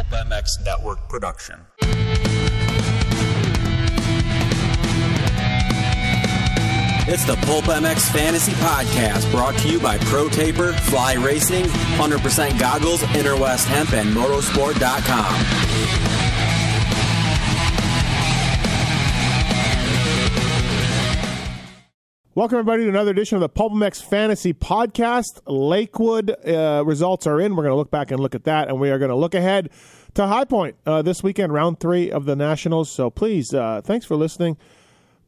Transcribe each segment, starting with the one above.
Pulp MX Network production. It's the Pulp MX Fantasy Podcast brought to you by Pro Taper, Fly Racing, 100% Goggles, Interwest Hemp, and Motosport.com. Welcome, everybody, to another edition of the Pulp MX Fantasy Podcast. Lakewood uh, results are in. We're going to look back and look at that, and we are going to look ahead to High Point uh, this weekend, round three of the Nationals. So please, uh, thanks for listening.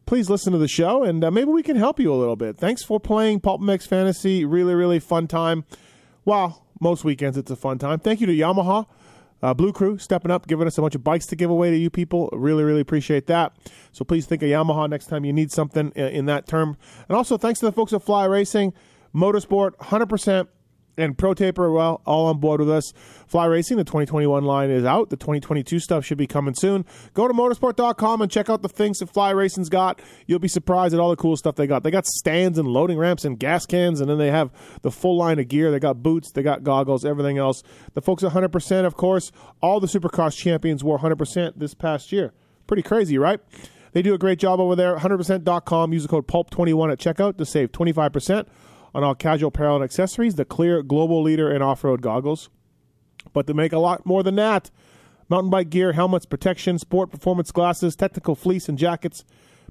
Please listen to the show, and uh, maybe we can help you a little bit. Thanks for playing Pulp MX Fantasy. Really, really fun time. Well, most weekends it's a fun time. Thank you to Yamaha. Uh, Blue Crew stepping up, giving us a bunch of bikes to give away to you people. Really, really appreciate that. So please think of Yamaha next time you need something in, in that term. And also thanks to the folks at Fly Racing, Motosport, 100%, and Pro Taper, well, all on board with us. Fly Racing, the 2021 line is out. The 2022 stuff should be coming soon. Go to motosport.com and check out the things that Fly Racing's got. You'll be surprised at all the cool stuff they got. They got stands and loading ramps and gas cans, and then they have the full line of gear. They got boots, they got goggles, everything else. The folks at 100%, of course, all the Supercross champions wore 100% this past year. Pretty crazy, right? They do a great job over there. 100%.com. Use the code PULP21 at checkout to save 25% on all casual apparel and accessories, the clear global leader in off road goggles. But to make a lot more than that, mountain bike gear, helmets, protection, sport performance glasses, technical fleece and jackets,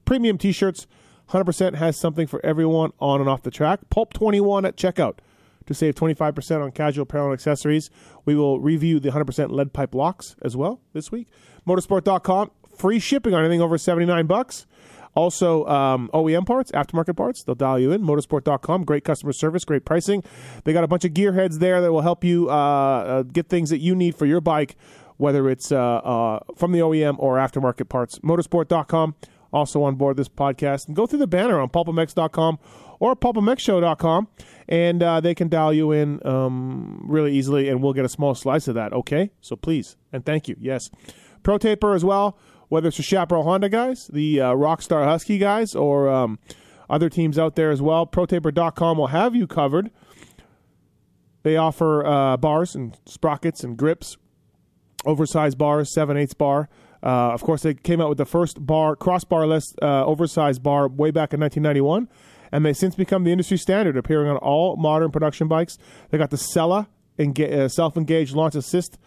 premium t shirts. 100% has something for everyone on and off the track. Pulp21 at checkout to save 25% on casual apparel and accessories. We will review the 100% lead pipe locks as well this week. Motosport.com, free shipping on anything over 79 bucks. Also, um, OEM parts, aftermarket parts, they'll dial you in. Motosport.com, great customer service, great pricing. They got a bunch of gearheads there that will help you uh, uh, get things that you need for your bike, whether it's uh, uh, from the OEM or aftermarket parts. Motosport.com, also on board this podcast. And go through the banner on pulpmx.com or pulpmxshow.com, and uh, they can dial you in um, really easily, and we'll get a small slice of that, okay? So please, and thank you, yes. Pro Taper as well whether it's the Chaparral Honda guys, the uh, Rockstar Husky guys, or um, other teams out there as well. ProTaper.com will have you covered. They offer uh, bars and sprockets and grips, oversized bars, 7 8 bar. Uh, of course, they came out with the first bar, crossbarless uh, oversized bar way back in 1991, and they since become the industry standard, appearing on all modern production bikes. They got the SELA uh, self-engaged launch assist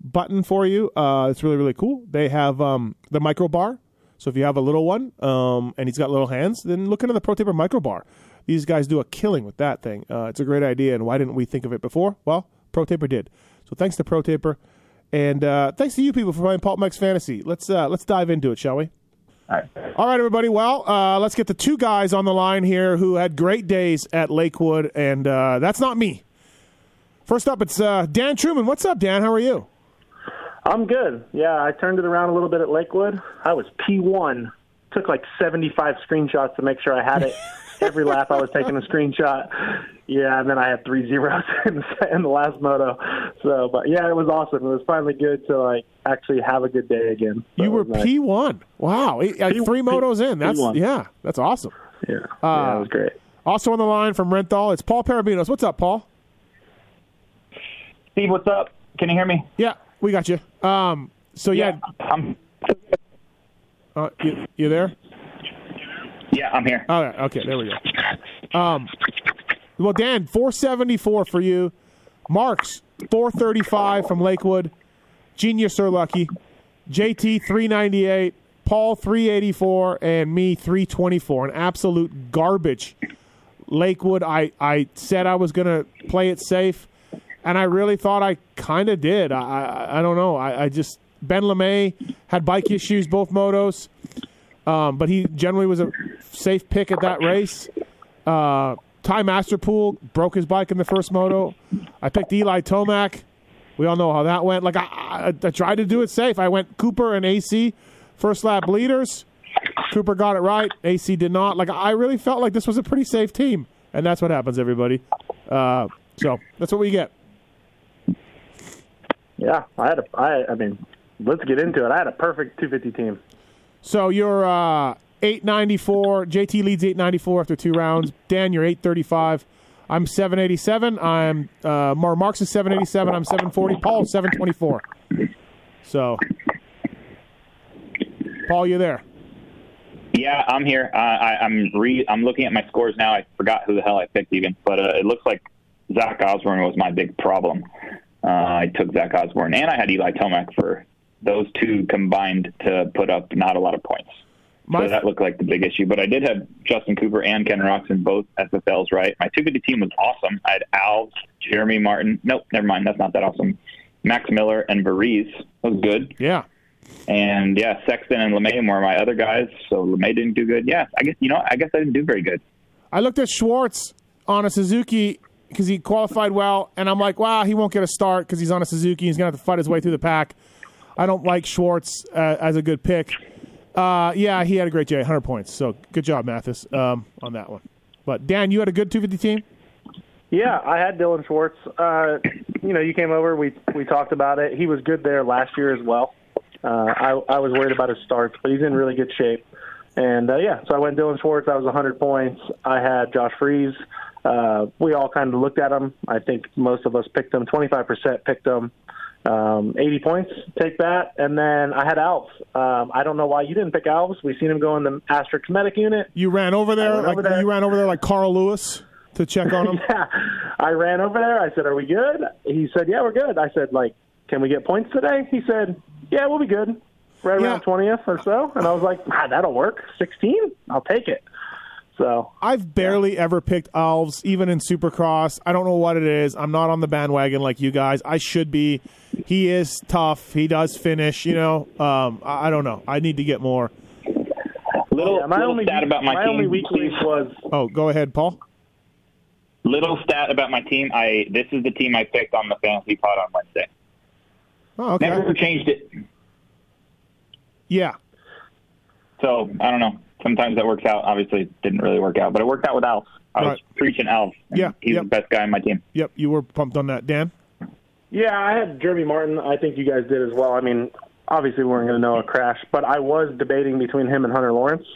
button for you. Uh, it's really really cool. They have um, the micro bar. So if you have a little one um, and he's got little hands, then look into the Pro Taper micro bar. These guys do a killing with that thing. Uh, it's a great idea, and why didn't we think of it before? Well, Pro Taper did. So thanks to Pro Taper, and uh, thanks to you people for playing Pulp MX Fantasy. Let's uh, let's dive into it, shall we? All right. All right, everybody. Well, uh, let's get the two guys on the line here who had great days at Lakewood, and uh, that's not me. First up, it's uh, Dan Truman. What's up, Dan? How are you? I'm good. Yeah, I turned it around a little bit at Lakewood. I was P1. Took like 75 screenshots to make sure I had it. Every lap I was taking a screenshot. Yeah, and then I had three zeros in, in the last moto. So, but yeah, it was awesome. It was finally good to like actually have a good day again. So you were it was nice. P1. Wow. Like P- three P- motos in. That's P1. yeah, that's awesome. Yeah, Uh, yeah, it was great. Also on the line from Renthal, it's Paul Parabinos. What's up, Paul? Steve, what's up? Can you hear me? Yeah, we got you. Um, so yeah, I'm. uh, you, you there? Yeah, I'm here. All right, okay, there we go. Um, well, Dan, 474 for you. Marks, 435 from Lakewood. Genius or Lucky. JT, 398. Paul, 384. And me, 324. An absolute garbage. Lakewood, I, I said I was going to play it safe, and I really thought I kind of did. I, I, I don't know. I, I just. Ben LaMay had bike issues, both motos. Um, but he generally was a safe pick at that race. Uh, Ty Masterpool broke his bike in the first moto. I picked Eli Tomac. We all know how that went. Like I, I, I tried to do it safe. I went Cooper and AC first lap leaders. Cooper got it right. AC did not. Like I really felt like this was a pretty safe team, and that's what happens, everybody. Uh, so that's what we get. Yeah, I had a. I, I mean, let's get into it. I had a perfect 250 team. So you're uh, 894. JT leads 894 after two rounds. Dan, you're 835. I'm 787. I'm uh, Mar Marks is 787. I'm 740. Paul 724. So, Paul, you there? Yeah, I'm here. Uh, I, I'm re. I'm looking at my scores now. I forgot who the hell I picked even, but uh, it looks like Zach Osborne was my big problem. Uh, I took Zach Osborne, and I had Eli Tomac for those two combined to put up not a lot of points. My- so that looked like the big issue. But I did have Justin Cooper and Ken Roczen both SFLs right. My 250 team was awesome. I had Alves, Jeremy Martin. Nope, never mind. That's not that awesome. Max Miller and Varize was good. Yeah. And yeah, Sexton and LaMay were my other guys. So LaMay didn't do good. Yeah, I guess you know, I guess I didn't do very good. I looked at Schwartz on a Suzuki because he qualified well, and I'm like, wow, he won't get a start because he's on a Suzuki. He's to have to fight his way through the pack. I don't like Schwartz uh, as a good pick. Uh, yeah, he had a great day, 100 points. So good job, Mathis, um, on that one. But Dan, you had a good 250 team. Yeah, I had Dylan Schwartz. Uh, you know, you came over. We we talked about it. He was good there last year as well. Uh, I I was worried about his starts, but he's in really good shape. And uh, yeah, so I went Dylan Schwartz. That was 100 points. I had Josh Freeze. Uh, we all kind of looked at them. I think most of us picked them. 25% picked them. Um, 80 points, take that. And then I had Alves. Um, I don't know why you didn't pick Alves. We seen him go in the Asterisk Medic unit. You ran over there like over there. you ran over there like Carl Lewis to check on him. yeah, I ran over there. I said, "Are we good?" He said, "Yeah, we're good." I said, "Like, can we get points today?" He said, "Yeah, we'll be good." Right Yeah. around twentieth or so, and I was like, ah, "That'll work. Sixteen, I'll take it." So I've barely ever picked Alves, even in Supercross. I don't know what it is. I'm not on the bandwagon like you guys. I should be. He is tough. He does finish. You know, um, I, I don't know. I need to get more. Little, yeah, my little only stat about my, my team. only weak link was Oh, go ahead, Paul. Little stat about my team. I this is the team I picked on the fantasy pod on Wednesday. Oh, okay. Never changed it. Yeah. So I don't know. Sometimes that works out. Obviously, it didn't really work out, but it worked out with Alf. I was preaching Alf. Yeah, he's yep. the best guy on my team. Yep. You were pumped on that, Dan. Yeah, I had Jeremy Martin. I think you guys did as well. I mean, obviously we weren't going to know a crash, but I was debating between him and Hunter Lawrence.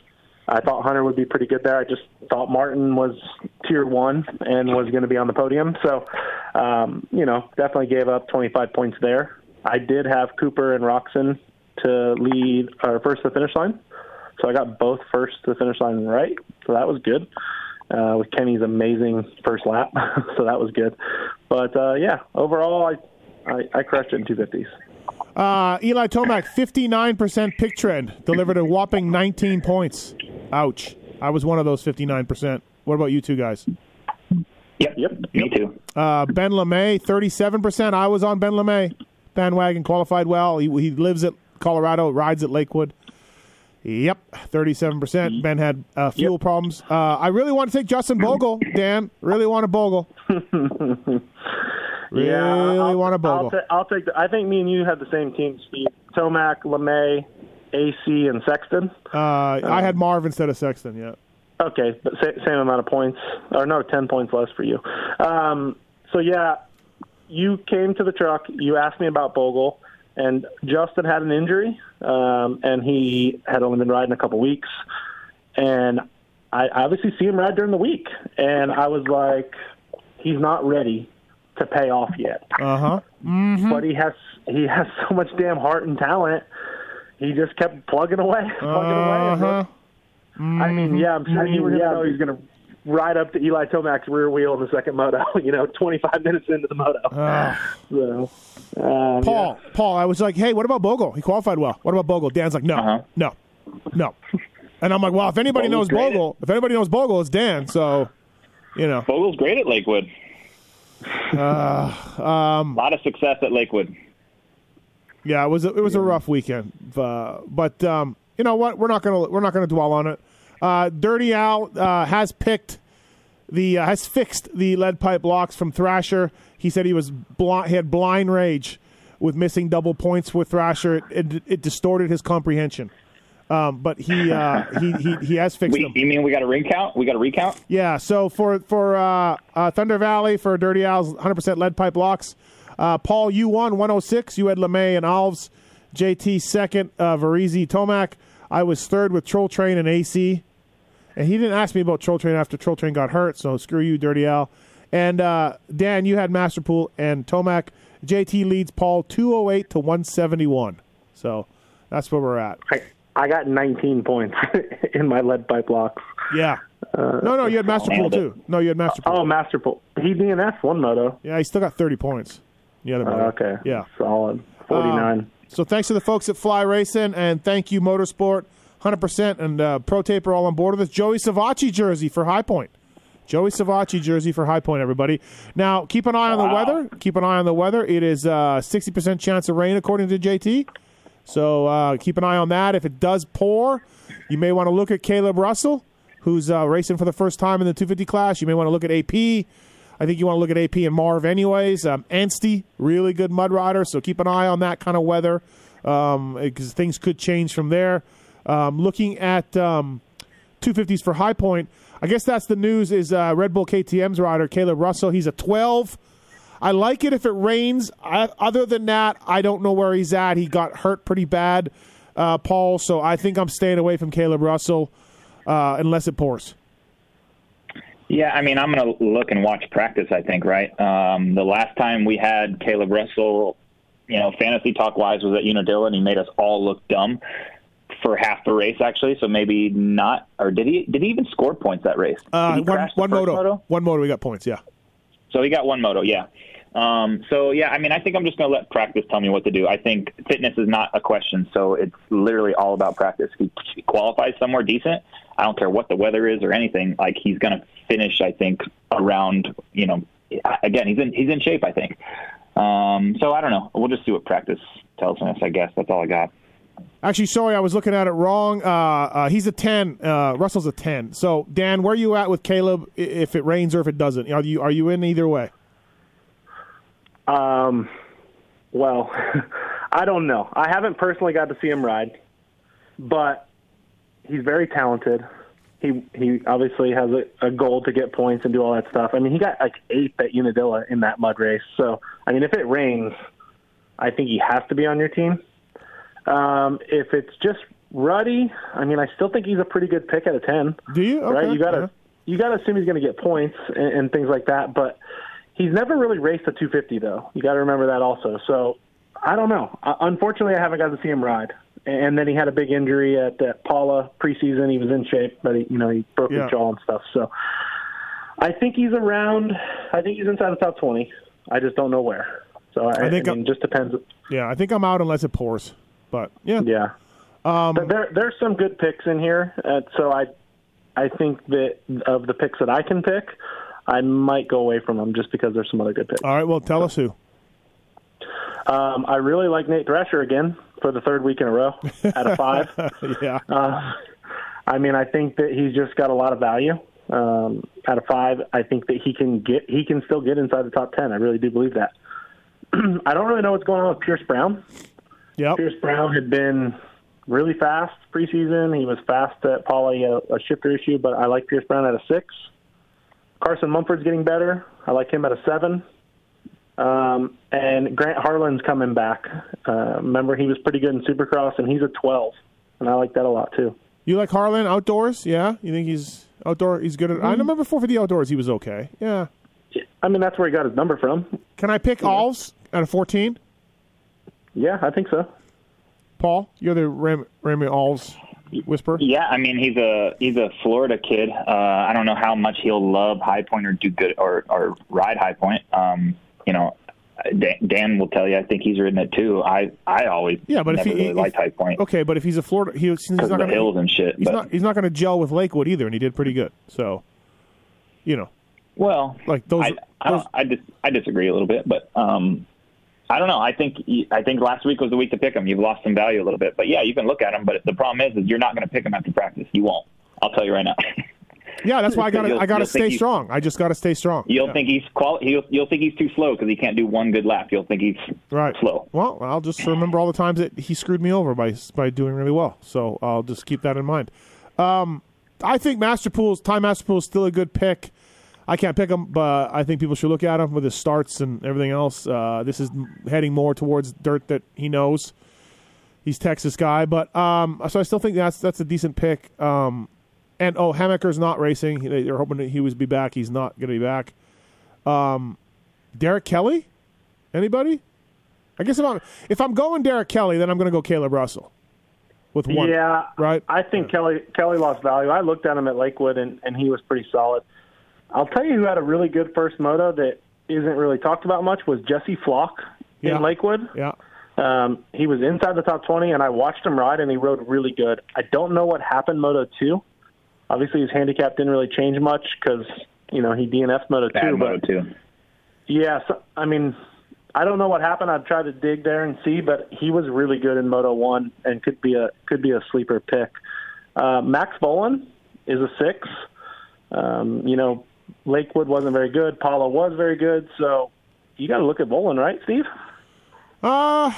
I thought Hunter would be pretty good there. I just thought Martin was tier one and was going to be on the podium. So, um, you know, definitely gave up 25 points there. I did have Cooper and Roczen to lead or first to the finish line. So I got both first to the finish line right. So that was good. Uh, with Kenny's amazing first lap, so that was good. But uh, yeah, overall, I, I I crushed it in 250s. Uh, Eli Tomac, 59% pick trend, delivered a whopping 19 points. Ouch. I was one of those 59%. What about you two guys? Yep. Yep. Me too. Uh, ben LaMay, 37%. I was on Ben LaMay. Bandwagon qualified well. He, he lives at Colorado, rides at Lakewood. Yep, 37%. Ben had uh, fuel problems. Uh, I really want to take Justin Bogle, Dan. Really want a Bogle. really I'll, want a I'll, Bogle. ta- I'll take. The, I think me and you had the same team, Steve. Tomac, LaMay, AC, and Sexton. uh, I had Marv instead of Sexton, yeah. Okay, but sa- same amount of points, or no, ten points less for you. Um, so yeah, you came to the truck. You asked me about Bogle, and Justin had an injury, um, and he had only been riding a couple weeks, and I obviously see him ride during the week, and I was like, he's not ready to pay off yet, Uh huh. but he has he has so much damn heart and talent. He just kept plugging away, plugging away. and Uh-huh. I mean, yeah, I'm sure you were going to know he's going to ride up to Eli Tomac's rear wheel in the second moto. You know, 25 minutes into the moto. Ah. so, um, Paul, Paul, I was like, hey, what about Bogle? He qualified well. What about Bogle? Dan's like, no, Uh-huh. no, no. And I'm like, well, if anybody knows Bogle's great. Bogle, if anybody knows Bogle, it's Dan. So, you know, Bogle's great at Lakewood. um, A lot of success at Lakewood. yeah, it was a, it was a rough weekend, uh, but um, you know what? We're not gonna we're not gonna dwell on it. Uh, Dirty Al uh, has picked the uh, has fixed the lead pipe blocks from Thrasher. He said he was bl- he had blind rage with missing double points with Thrasher. It, it, it distorted his comprehension. Um, but he, uh, he he he has fixed We, them. you mean we got a recount? We got a recount? Yeah. So for for uh, uh, Thunder Valley for Dirty Al's 100% lead pipe blocks, uh, Paul you won 106. You had LaMay and Alves, JT second, uh, Varizi Tomac. I was third with Troll Train and AC. And he didn't ask me about Troll Train after Troll Train got hurt. So screw you, Dirty Al. And uh, Dan, you had Masterpool and Tomac. JT leads Paul 208 to 171. So that's where we're at. I, I got 19 points in my lead pipe locks. Yeah. no, no, you had Masterpool too. No, you had Masterpool. Oh, Masterpool. He DNF one moto. Yeah, he still got 30 points. The other Uh, okay. Yeah. Solid. 49. Um, so thanks to the folks at Fly Racing, and thank you Motosport, 100%, and uh, Pro Taper all on board with us. Joey Savatgy jersey for High Point. Joey Savatgy jersey for High Point, everybody. Now, keep an eye on the weather. Keep an eye on the weather. It is uh, 60% chance of rain, according to JT. So uh, keep an eye on that. If it does pour, you may want to look at Caleb Russell, who's uh, racing for the first time in the 250 class. You may want to look at AP. I think you want to look at AP and Marv, anyways. Um, Anstie, really good mud rider, so keep an eye on that kind of weather because things could change from there. Um, looking at um, 250s for High Point, I guess that's the news. Is uh, Red Bull KTM's rider Caleb Russell? He's a 12. I like it if it rains. I, other than that, I don't know where he's at. He got hurt pretty bad, uh, Paul. So I think I'm staying away from Caleb Russell uh, unless it pours. Yeah, I mean, I'm going to look and watch practice, I think, right? Um, the last time we had Caleb Russell, you know, fantasy talk wise, was at Unadilla, and he made us all look dumb for half the race, actually. So maybe not. Or did he Did he even score points that race? Uh, one one first moto, one moto, we got points. Yeah. So he got one moto, yeah. Um, so yeah, I mean, I think I'm just going to let practice tell me what to do. I think fitness is not a question, so it's literally all about practice. If he qualifies somewhere decent, I don't care what the weather is or anything. Like he's going to finish, I think, around. You know, again, he's in he's in shape, I think. Um, so I don't know. We'll just see what practice tells us. I guess that's all I got. Actually, sorry, I was looking at it wrong. Uh, uh, he's a ten. Uh, Russell's a ten. So Dan, where are you at with Caleb? If it rains or if it doesn't, are you are you in either way? Um, well, I don't know. I haven't personally got to see him ride, but he's very talented. He he obviously has a, a goal to get points and do all that stuff. I mean, he got like eighth at Unadilla in that mud race. So, I mean, if it rains, I think he has to be on your team. Um, if it's just ruddy, I mean, I still think he's a pretty good pick at a ten. Do you? right? You gotta yeah. you gotta assume he's going to get points and, and things like that. But he's never really raced a 250 though. You got to remember that also. So I don't know. Uh, unfortunately, I haven't got to see him ride. And then he had a big injury at, at Pala preseason. He was in shape, but he, you know he broke Yeah. his jaw and stuff. So I think he's around. I think he's inside the top 20. I just don't know where. So I, I think I mean, I'm- just depends. Yeah, I think I'm out unless it pours. But yeah, Yeah. Um, but there there's some good picks in here. Uh, so I I think that of the picks that I can pick, I might go away from them just because there's some other good picks. all right. Well, tell us who. Um, I really like Nate Thrasher again for the third week in a row out of five. yeah. Uh, I mean, I think that he's just got a lot of value. Um, out of five, I think that he can get he can still get inside the top ten. I really do believe that. I don't really know what's going on with Pierce Brown. Yep. Pierce Brown had been really fast preseason. He was fast at Pala. He had a, a shifter issue, but I like Pierce Brown at a six. Carson Mumford's getting better. I like him at a seven. Um, and Grant Harlan's coming back. Uh, remember, he was pretty good in Supercross, and he's a 12, and I like that a lot too. You like Harlan outdoors? Yeah. You think he's outdoor? He's good at. Mm-hmm. I remember before for the outdoors, he was okay. Yeah. I mean, that's where he got his number from. Can I pick Alves at a 14? Yeah, I think so. Paul, you're the Ram, Ramy Alves whisper. Yeah, I mean he's a he's a Florida kid. Uh, I don't know how much he'll love High Point or do good or or ride High Point. Um, you know, Dan, Dan will tell you. I think he's ridden it too. I I always Yeah, but if he- really if- liked High Point Okay, but if he's a Florida, he, he's not because of the going hills to. and shit. He's But not. He's not going to gel with Lakewood either, and he did pretty good. So, you know, well, like those. I I, those don't, I, dis, I disagree a little bit, but um, I don't know. I think I think last week was the week to pick him. You've lost some value a little bit, but yeah, you can look at him. But the problem is, is you're not going to pick him after practice. You won't. I'll tell you right now. yeah, that's why I got. to I got to stay strong. I just got to stay strong. You'll Yeah. think he's quali- You'll, you'll think he's too slow because he can't do one good lap. You'll think he's right. slow. Well, I'll just remember all the times that he screwed me over by by doing really well. So I'll just keep that in mind. Um, I think Masterpool's Ty Masterpool is still a good pick. I can't pick him, but I think people should look at him with his starts and everything else. Uh, this is heading more towards dirt that he knows. He's Texas guy, but um, so I still think that's that's a decent pick. Um, and oh, Hammaker's not racing. They- They're hoping that he would be back. He's not going to be back. Um, Derek Kelley, anybody? I guess if I'm if I'm going Derek Kelley, then I'm going to go Caleb Russell with one. Yeah, right. I think Kelly Kelly lost value. I looked at him at Lakewood, and, and he was pretty solid. I'll tell you who had a really good first moto that isn't really talked about much was Jesse Flock Yeah. in Lakewood. Yeah. Um, he was inside the top 20, and I watched him ride, and he rode really good. I don't know what happened Moto 2. Obviously, his handicap didn't really change much because, you know, he DNF'd Moto 2. Bad but moto too. yeah, so, I mean, I don't know what happened. I'd try to dig there and see, but he was really good in Moto One and could be a could be a sleeper pick. Uh, Max Vohland is a six. Um, you know, Lakewood wasn't very good. Pala was very good, so you got to look at Vohland, right, Steve? Uh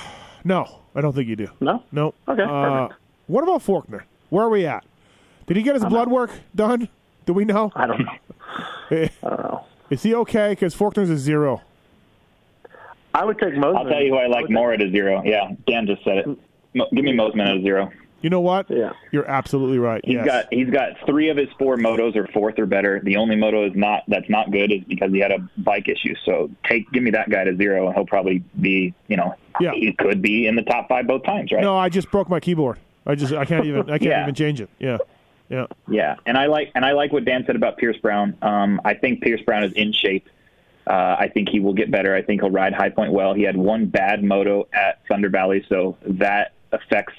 no, I don't think you do. No. No. Okay, Uh, perfect. what about Forkner? Where are we at? Did he get his blood work done? Do we know? I don't know. Eh, I don't know. Is he okay? Because Forkner's a zero. I would take Mosiman. I'll tell you who I like would more at a zero. Yeah, Dan just said it. Mo- give me Mosiman at a zero. You know what? Yeah. You're absolutely right. He's yes. got he's got three of his four motos are fourth or better. The only moto is not that's not good is because he had a bike issue. So take give me that guy to zero, and he'll probably be you know Yeah. he could be in the top five both times, right? No, I just broke my keyboard. I just I can't even I can't Yeah. even change it. Yeah. Yeah. Yeah, and I like and I like what Dan said about Pierce Brown. Um, I think Pierce Brown is in shape. Uh, I think he will get better. I think he'll ride High Point well. He had one bad moto at Thunder Valley, so that affects,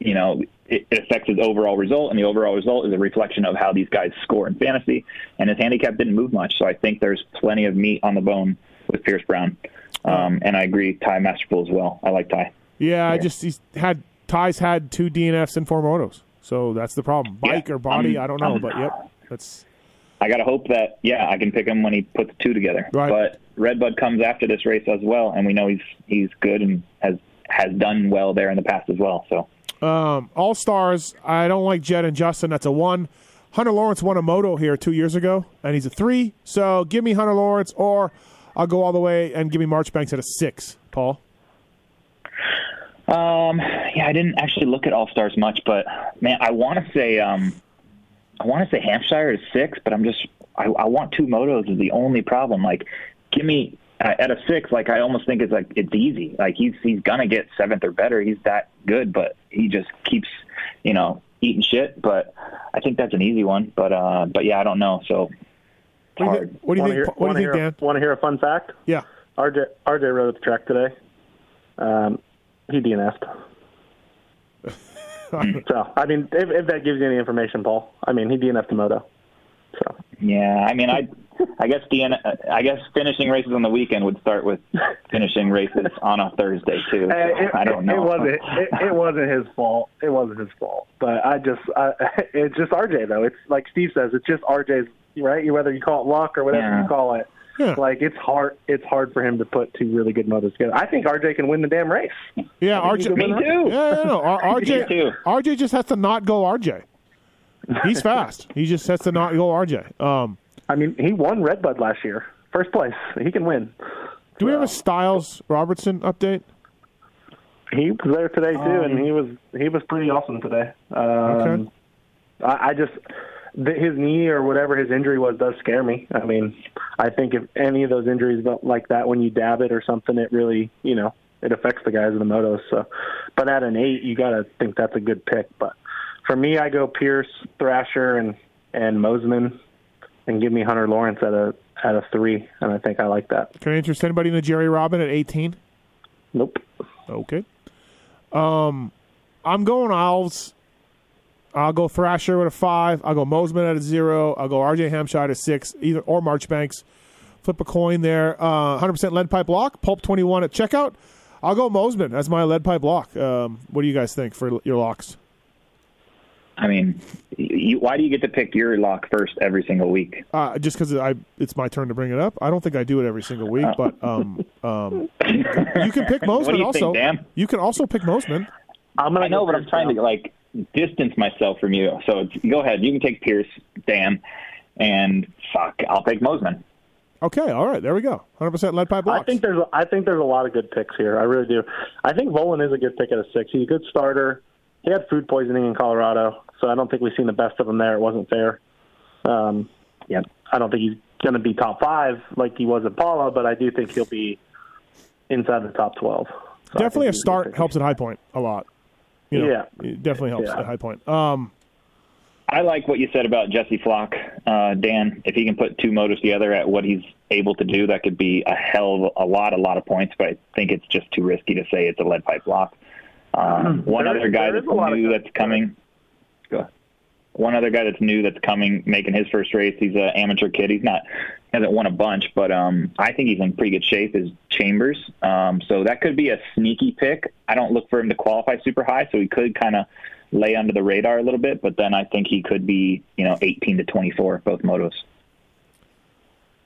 you know, it, affects his overall result, and the overall result is a reflection of how these guys score in fantasy. And his handicap didn't move much, so I think there's plenty of meat on the bone with Pierce Brown. Um, and I agree, Ty Masterpool as well. I like Ty. Yeah, I just he's had Ty's had two DNFs and four motos. So that's the problem. Bike Yeah, or body, I'm- I don't know, I'm- but yep. That's I got to hope that yeah, I can pick him when he puts two together. Right. But Redbud comes after this race as well, and we know he's he's good and has has done well there in the past as well. So um all stars. I don't like Jed and Justin. That's a one. Hunter Lawrence won a moto here two years ago, and he's a three. So give me Hunter Lawrence, or I'll go all the way and give me Marchbanks at a six. Paul. um, yeah, I didn't actually look at All Stars much, but man, I want to say um, I want to say Hampshire is six, but I'm just I, I want two motos is the only problem. Like, give me at a six. Like I almost think it's like it's easy. Like he's he's gonna get seventh or better. He's that good, but he just keeps you know eating shit. But I think that's an easy one. But uh, but yeah, I don't know. So What do you, hard. think, what do you Wanna think? hear, What do you wanna think, hear, Want to hear a fun fact? Yeah. RJ RJ rode at the track today. Um, he DNF'd. so I mean, if, if that gives you any information, Paul, I mean, he DNF'd the moto. So Yeah, I mean, I, I guess DN, I guess finishing races on the weekend would start with finishing races on a Thursday too. So it, I don't know. It wasn't. It, it wasn't his fault. It wasn't his fault. But I just, I, it's just RJ though. It's like Steve says. It's just RJ's right. Whether you call it luck or whatever Yeah. you call it. Yeah. Like it's hard. It's hard for him to put two really good motos together. I think RJ can win the damn race. Yeah, I think he RJ. can Me win too. Yeah, yeah, no. R- RJ, Me too. RJ just has to not go RJ. He's fast. He just has to not go RJ. Um, I mean, he won Redbud last year, first place. He can win. do we have a Stilez Robertson update? He was there today too, and he was he was pretty awesome today. Um, Okay. I, I just th- his knee or whatever his injury was does scare me. I mean, I think if any of those injuries like that when you dab it or something, it really you know it affects the guys in the motos. So, but at an eight, you got to think that's a good pick. But for me, I go Pierce, Thrasher, and and Mosiman, and give me Hunter Lawrence at a at a three, and I think I like that. Can I interest anybody in the Jerry Robin at 18? Nope. Okay. Um, I'm going Owls. I'll go Thrasher with a five. I'll go Mosiman at a zero. I'll go RJ Hampshire at a six, either or Marchbanks. Flip a coin there. Uh, 100% lead pipe lock. Pulp 21 at checkout. I'll go Mosiman as my lead pipe lock. Um, what do you guys think for your locks? I mean, you, why do you get to pick your lock first every single week? Uh, just because I it's my turn to bring it up. I don't think I do it every single week, but um, um, you can pick Mosiman What do you also. think, Dan? You can also pick Mosiman. I'm gonna I know, go but I'm trying now. to like distance myself from you. So go ahead. You can take Pierce, Dan, and fuck, I'll take Mosiman. Okay, all right, there we go. 100% lead pipe locks. I think there's a, I think there's a lot of good picks here. I really do. I think Vohland is a good pick at a six. He's a good starter. He had food poisoning in Colorado, so I don't think we've seen the best of him there. It wasn't fair. Um, Yep. I don't think he's going to be top five like he was at Pala, but I do think he'll be inside the top twelve. So definitely a a start helps at High Point a lot. You know, Yeah. it definitely helps Yeah. at High Point. Um, I like what you said about Jesse Flock, uh, Dan. If he can put two motors together at what he's able to do, that could be a hell of a, a lot, a lot of points. But I think it's just too risky to say it's a lead pipe block. Um, one There- other guy that's a lot of new that's coming. Go ahead. One other guy that's new that's coming, making his first race. He's an amateur kid. He's not hasn't won a bunch, but um, I think he's in pretty good shape. Is Chambers, um, so that could be a sneaky pick. I don't look for him to qualify super high, so he could kind of lay under the radar a little bit. But then I think he could be, you know, 18 to 24 both motos.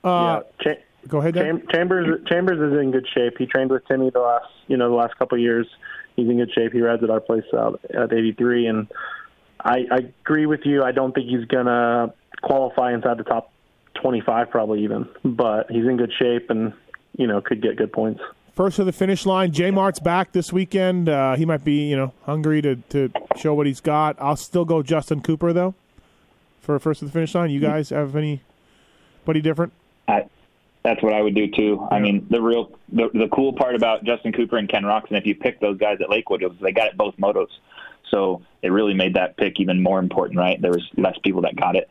uh, yeah. Cha- Go ahead, Cham- Chambers Chambers is in good shape. He trained with Timmy the last you know the last couple of years. He's in good shape. He rides at our place out at 83, and I, I agree with you. I don't think he's gonna qualify inside the top 25, probably even, but he's in good shape and you know could get good points. First to the finish line. J Mart's back this weekend. Uh, he might be, you know, hungry to, to show what he's got. I'll still go Justin Cooper though for first to the finish line. You guys have anybody different? I, that's what I would do too. I mean, the real the, the cool part about Justin Cooper and Ken Roczen, if you pick those guys at Lakewood, was they got it both motos, so it really made that pick even more important. Right? There was less people that got it,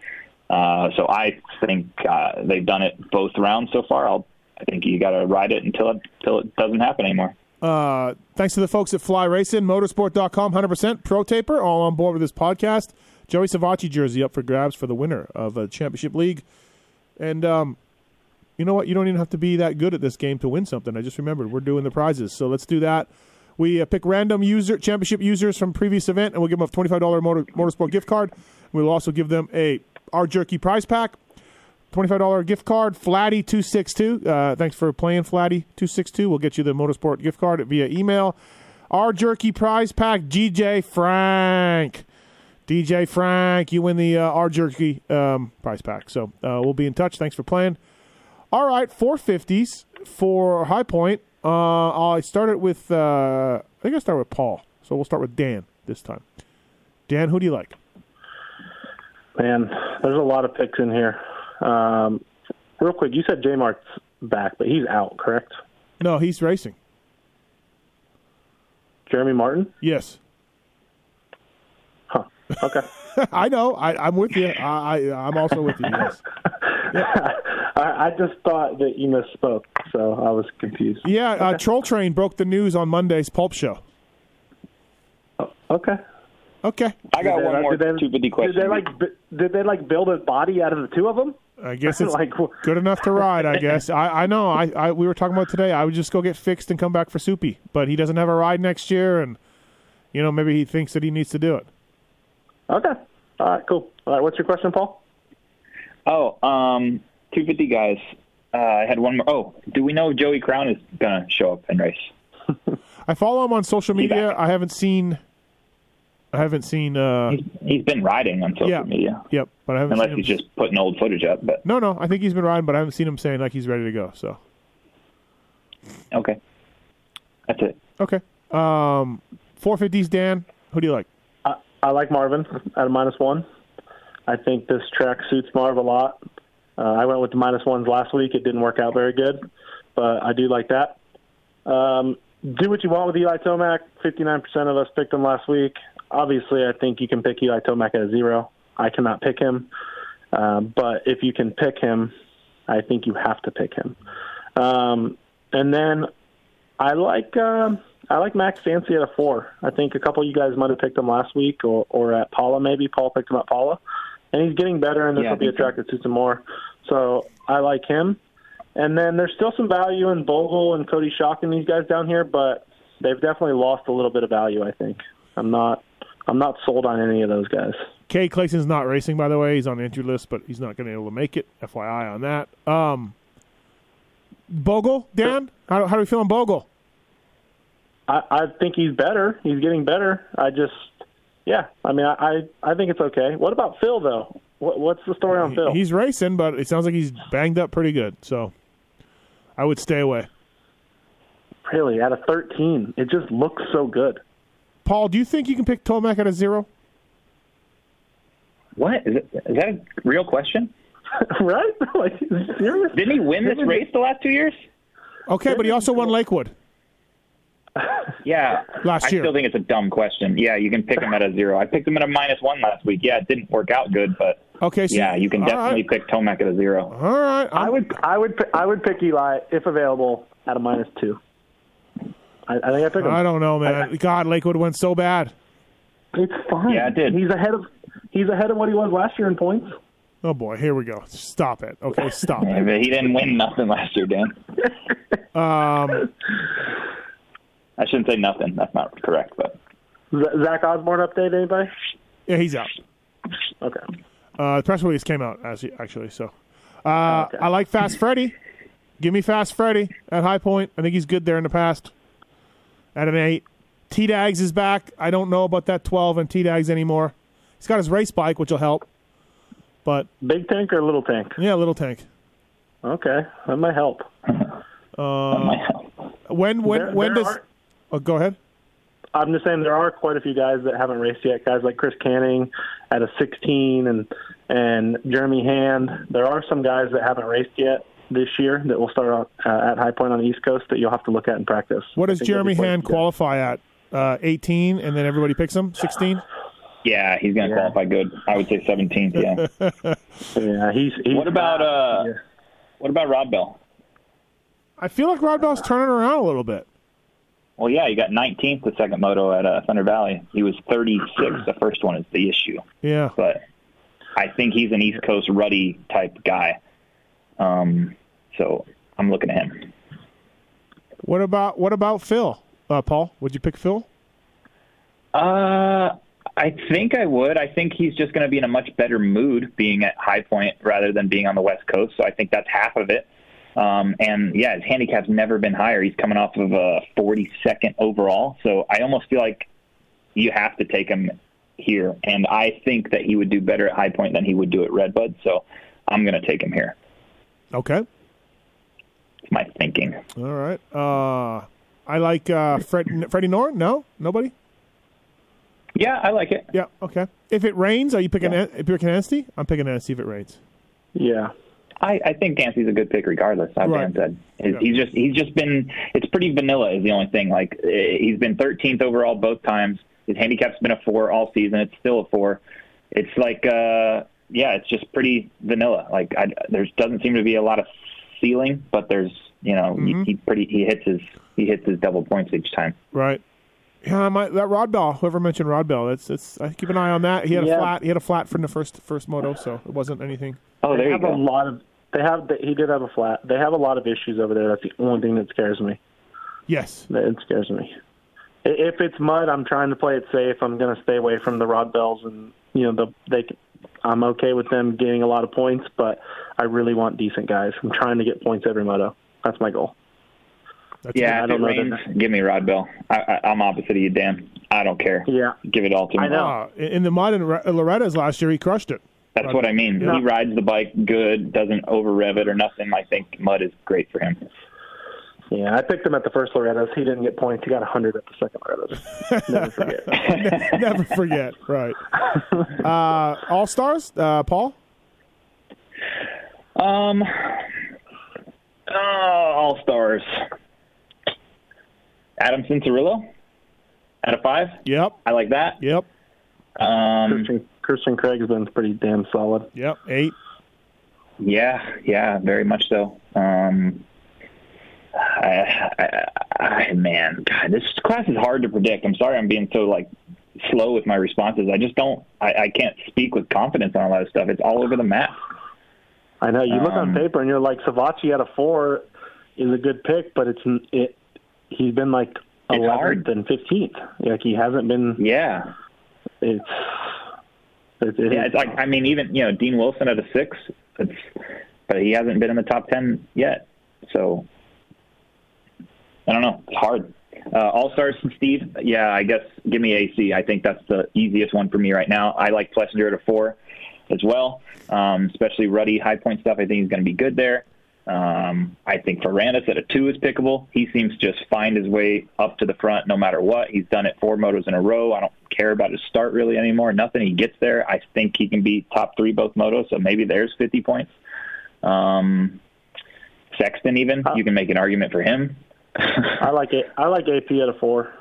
uh, so I think uh, they've done it both rounds so far. I'll, I think you got to ride it until it until it doesn't happen anymore. Uh, thanks to the folks at Fly Racing, Motosport.com, 100% Pro Taper, all on board with this podcast. Joey Savatgy jersey up for grabs for the winner of a championship league. And um, you know what? You don't even have to be that good at this game to win something. I just remembered we're doing the prizes, so let's do that. We uh, pick random user championship users from previous event, and we'll give them a twenty-five dollar motor, motosport gift card. We'll also give them a our jerky prize pack, twenty-five dollar gift card. Flatty two six two. Uh, thanks for playing, Flatty two six two. We'll get you the motosport gift card via email. Our jerky prize pack, GJ Frank. DJ Frank, you win the uh, jerky um, prize pack. So uh, we'll be in touch. Thanks for playing. All right, 450s for High Point. Uh, I started with, uh, I think I started with Paul. So we'll start with Dan this time. Dan, who do you like? Man, there's a lot of picks in here. Um, real quick, you said J Mart's back, but he's out, correct? No, he's racing. Jeremy Martin? Yes. Huh. Okay. I know. I, I'm with you. I, I, I'm also with you. Yes. I, I just thought that you misspoke, so I was confused. Yeah, uh, Troll Train broke the news on Monday's Pulp Show. Okay. Okay. I got they- one more did they- 250 question. Did they like did they like build a body out of the two of them? I guess it's Like, good enough to ride. I guess. I, I know. I, I we were talking about today. I would just go get fixed and come back for Soupy, but he doesn't have a ride next year, and you know maybe he thinks that he needs to do it. Okay. All right. Cool. All right. What's your question, Paul? Oh, um, 250 guys. Uh, I had one more. Oh, do we know if Joey Crown is gonna show up and race? I follow him on social media. I haven't seen. I haven't seen. uh He's, he's been riding on social Yeah. media, Yep, but I haven't unless seen him. he's just putting old footage up. But No, no. I think he's been riding, but I haven't seen him saying like he's ready to go. So okay, that's it. okay. Um, 450s. Dan, who do you like? I, I like Marvin at a minus one. I think this track suits Marv a lot. Uh, I went with the minus ones last week. It didn't work out very good, but I do like that. Um, do what you want with Eli Tomac. 59% of us picked him last week. Obviously, I think you can pick Eli Tomac at a zero. I cannot pick him. Um, but if you can pick him, I think you have to pick him. Um, and then I like um, I like Max Fancy at a four. I think a couple of you guys might have picked him last week or, or at Pala maybe. Paul picked him at Pala, and he's getting better, and this Yeah, will be attracted think so. track that suits him more. So I like him. And then there's still some value in Bogle and Coty Schock and these guys down here, but they've definitely lost a little bit of value. I think I'm not I'm not sold on any of those guys. Cade Clason's not racing, by the way. He's on the entry list, but he's not going to be able to make it. FYI on that. Um, Bogle, Dan, how, how do we feel on Bogle? I, I think he's better. He's getting better. I just, yeah. I mean, I, I, I think it's okay. What about Phil though? What, what's the story on Phil? He's racing, but it sounds like he's banged up pretty good. So I would stay away. really at a 13. It just looks so good. Paul, do you think you can pick Tomac at a zero? What is, it, is that a real question? right? like, serious? Didn't he win this race the last two years? Okay, but he also won Lakewood. Yeah. Last year. I still think it's a dumb question. Yeah, you can pick him at a zero. I picked him at a minus one last week. Yeah, it didn't work out good, but Okay, so yeah, you can definitely right. pick Tomac at a zero. All right, I I'm- would, I would, pi- I would pick Eli if available at a minus two. I, I think I pick him. I don't know, man. God, Lakewood went so bad. It's fine. Yeah, it did. He's ahead of, he's ahead of what he was last year in points. Oh boy, here we go. Stop it. Okay, stop it. he didn't win nothing last year, Dan. Um, I shouldn't say nothing. That's not correct, but Zach Osborne update anybody? yeah, he's out. Okay. Uh, the press release came out as actually. So, uh, Okay. I like Fast Freddy. Give me Fast Freddy at High Point. I think he's good there in the past. At an eight, T Dags is back. I don't know about that twelve and T Dags anymore. He's got his race bike, which will help. But Big tank or little tank? yeah, little tank. Okay, that might help. that might help. When when There- when there does? are- Oh, go ahead. I'm just saying there are quite a few guys that haven't raced yet. Guys like Chris Canning at a 16 and and Jeremy Hand. There are some guys that haven't raced yet this year that will start out, uh, at High Point on the East Coast that you'll have to look at in practice. What does Jeremy Hand qualify at? Uh, 18, and then everybody picks him. 16. Yeah, he's going to Yeah. qualify good. I would say 17. Yeah. Yeah, he's. he's What about, uh, yeah. what about Rob Bell? I feel like Rod Bell's turning around a little bit. Well, yeah, he got 19th the second moto at uh, Thunder Valley. He was 36 the first one is the issue, Yeah. but I think he's an East Coast ruddy type guy. Um, so I'm looking at him. What about what about Phil? Uh, Paul, would you pick Phil? Uh, I think I would. I think he's just going to be in a much better mood being at High Point rather than being on the West Coast. So I think that's half of it. Um, and yeah, his handicap's never been higher. He's coming off of a 42nd overall. So I almost feel like you have to take him here. And I think that he would do better at High Point than he would do at Redbud. So I'm going to take him here. Okay. It's my thinking. All right. Uh, I like uh, Fred, Freddie Noren. No, nobody. Yeah, I like it. Yeah. Okay. If it rains, are you picking? Yeah. An- If you're picking Anstie, I'm picking Anstie if it rains. Yeah. I, I think Dancy's a good pick regardless. I've Right. said He's- Yeah. he's just he's just been it's pretty vanilla is the only thing. Like eh, he's been 13th overall both times. His handicap's been a four all season. It's still a four. It's like uh yeah, it's just pretty vanilla. Like I, there's doesn't seem to be a lot of ceiling, but there's you know Mm-hmm. he, he pretty he hits his he hits his double points each time. Right. Yeah, I might, that Rod Bell. Whoever mentioned Rod Bell, it's it's. I keep an eye on that. He had a flat. He had a flat from the first first moto, so it wasn't anything. Oh, they there you have a lot of. They have. He did have a flat. They have a lot of issues over there. That's the only thing that scares me. Yes. It scares me. If it's mud, I'm trying to play it safe. I'm going to stay away from the rod bells, and you know the they. I'm okay with them getting a lot of points, but I really want decent guys. I'm trying to get points every moto. That's my goal. That's Yeah, I don't it know rains, give me Rod Bell. I, I, I'm opposite of you, Dan. I don't care. Yeah. Give it all to me. I know. Uh, in the mud in Re- Loretta's last year, he crushed it. That's what I mean. Yeah. He rides the bike good, doesn't over rev it or nothing. I think mud is great for him. Yeah, I picked him at the first Loretta's. He didn't get points. He got 100 at the second Loretta's. Never forget. Never forget. Right. Uh, All stars. Uh, Paul. Um, oh, all stars. Adam Cianciarulo out of five. Yep. I like that. Yep. Um, Christian, Christian Craig's been pretty damn solid. Yep. Eight. yeah, yeah, very much so. Um, I, I, I, man, God, this class is hard to predict. I'm sorry, I'm being so like slow with my responses. I just don't. I, I can't speak with confidence on a lot of stuff. It's all over the map. I know you look Um, on paper and you're like Savatgy at a four is a good pick, but it's it. He's been like It's. 11th and 15th. Like he hasn't been. Yeah, It's. It, it Yeah, it's like I mean, even you know Dean Wilson at a six, it's, but he hasn't been in the top ten yet. So I don't know. It's hard. Uh, All stars, Steve. Yeah, I guess give me AC. I think that's the easiest one for me right now. I like Plessinger at a four as well, um, especially ruddy high point stuff. I think he's going to be good there. Um, I think Ferrandis at a two is pickable. He seems to just find his way up to the front no matter what. He's done it four motos in a row. I don't care about his start really anymore. Nothing he gets there. I think he can be top three both motos, so maybe there's 50 points. Um, Sexton, even you can make an argument for him. I like it. I like AP at a four.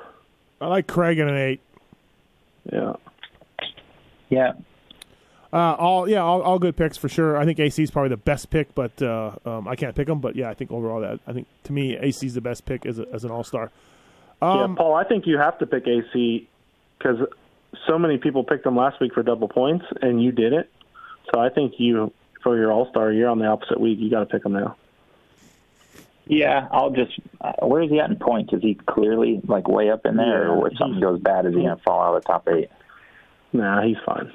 I like Craig at an eight. Yeah. Yeah, Uh, all yeah, all, all good picks for sure. I think AC is probably the best pick, but uh, um, I can't pick him. But yeah, I think overall that I think to me AC is the best pick as a, as an all star. yeah, Um, Paul. I think you have to pick AC because so many people picked him last week for double points, and you didn't. So I think you, for your All Star, you're on the opposite week. You got to pick him now. yeah. I'll just. Uh, where is he at in points? Is he clearly like way up in there, Yeah, or if something goes bad, is he gonna fall out of the top eight? Nah, he's fine.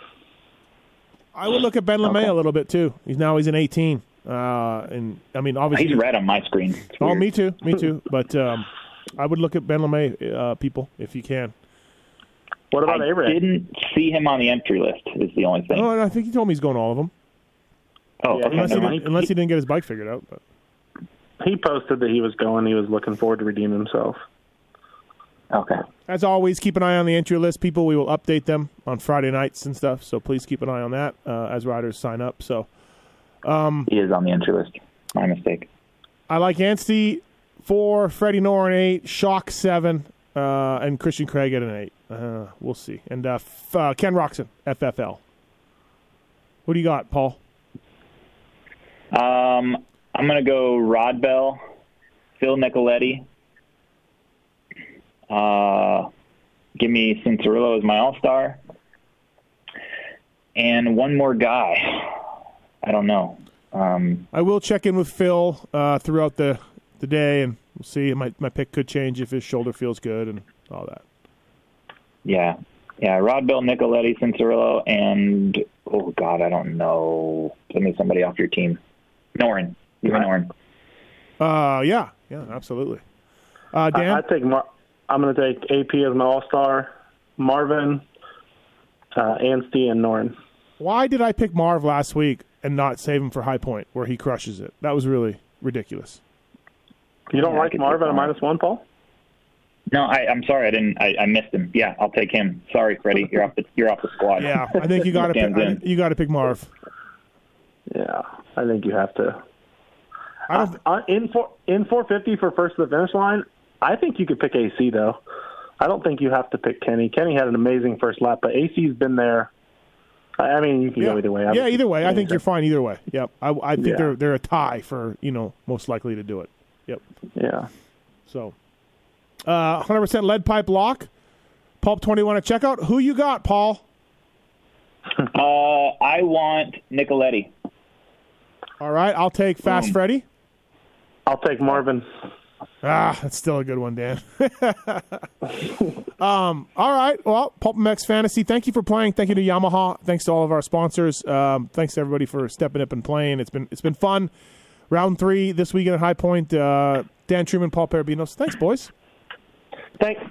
I would look at Ben LaMay Okay. a little bit too. He's now he's an 18, uh, and I mean obviously He's red on my screen. It's Oh, weird. me too, me too. But um, I would look at Ben LaMay, uh, people, if you can. What about I A-Ray? didn't see him on the entry list. Is the only thing. Oh, and I think he told me he's going to all of them, Oh, Yeah, okay. unless he, never didn't, unless he didn't get his bike figured out. But He posted that he was going. He was looking forward to redeem himself. Okay. as always, keep an eye on the entry list, people. We will update them on Friday nights and stuff. So please keep an eye on that uh, as riders sign up. So He is on the entry list. My mistake. I like Anstie four, Freddie Noren eight, Schock seven, uh, and Christian Craig at an eight. Uh, we'll see. And uh, F- uh, Ken Roczen, FFL. What do you got, Paul? Um, I'm gonna go Rodbell, Phil Nicoletti. Uh, give me Cianciarulo as my All Star, and one more guy. I don't know. Um, I will check in with Phil uh, throughout the, the day, and we'll see. My my pick could change if his shoulder feels good and all that. yeah, yeah. Rodbell, Nicoletti, Cianciarulo, and oh god, I don't know. Give me somebody off your team. Noren. Give me Noren. Uh, yeah, yeah, absolutely. Uh, Dan, I, I take. Mar- I'm going to take AP as my All Star. Marvin, uh, Anstie, and Noren. why did I pick Marv last week and not save him for High Point, where he crushes it? That was really ridiculous. You don't Yeah, like Marv at a minus one, Paul? No, I, I'm sorry. I didn't. I, I missed him. Yeah, I'll take him. Sorry, Freddie. You're off the. You're off the squad. Yeah, I think you got to pick. Stands in. You got to pick Marv. Yeah, I think you have to. I. Uh, in four in 450 for first to the finish line, I think you could pick AC though. I don't think you have to pick Kenny. Kenny had an amazing first lap, but AC's been there. I I mean, you can yeah, go either way. yeah, either way. I think you're fine either way. Yep. I, I think Yeah. they're they're a tie for you know most likely to do it. Yep. Yeah. So, uh, 100% lead pipe lock. Pulp 21 at checkout. Who you got, Paul? Uh, I want Nicoletti. All right, I'll take Fast Um, Freddy. I'll take Marvin. Ah, that's still a good one, Dan. um, all right. Well, Pulp MX Fantasy, thank you for playing. Thank you to Yamaha. Thanks to all of our sponsors. Um, thanks to everybody for stepping up and playing. It's been it's been fun. Round three this weekend at High Point. Uh, Dan Truman, Paul Perebijnos. Thanks, boys. Thanks.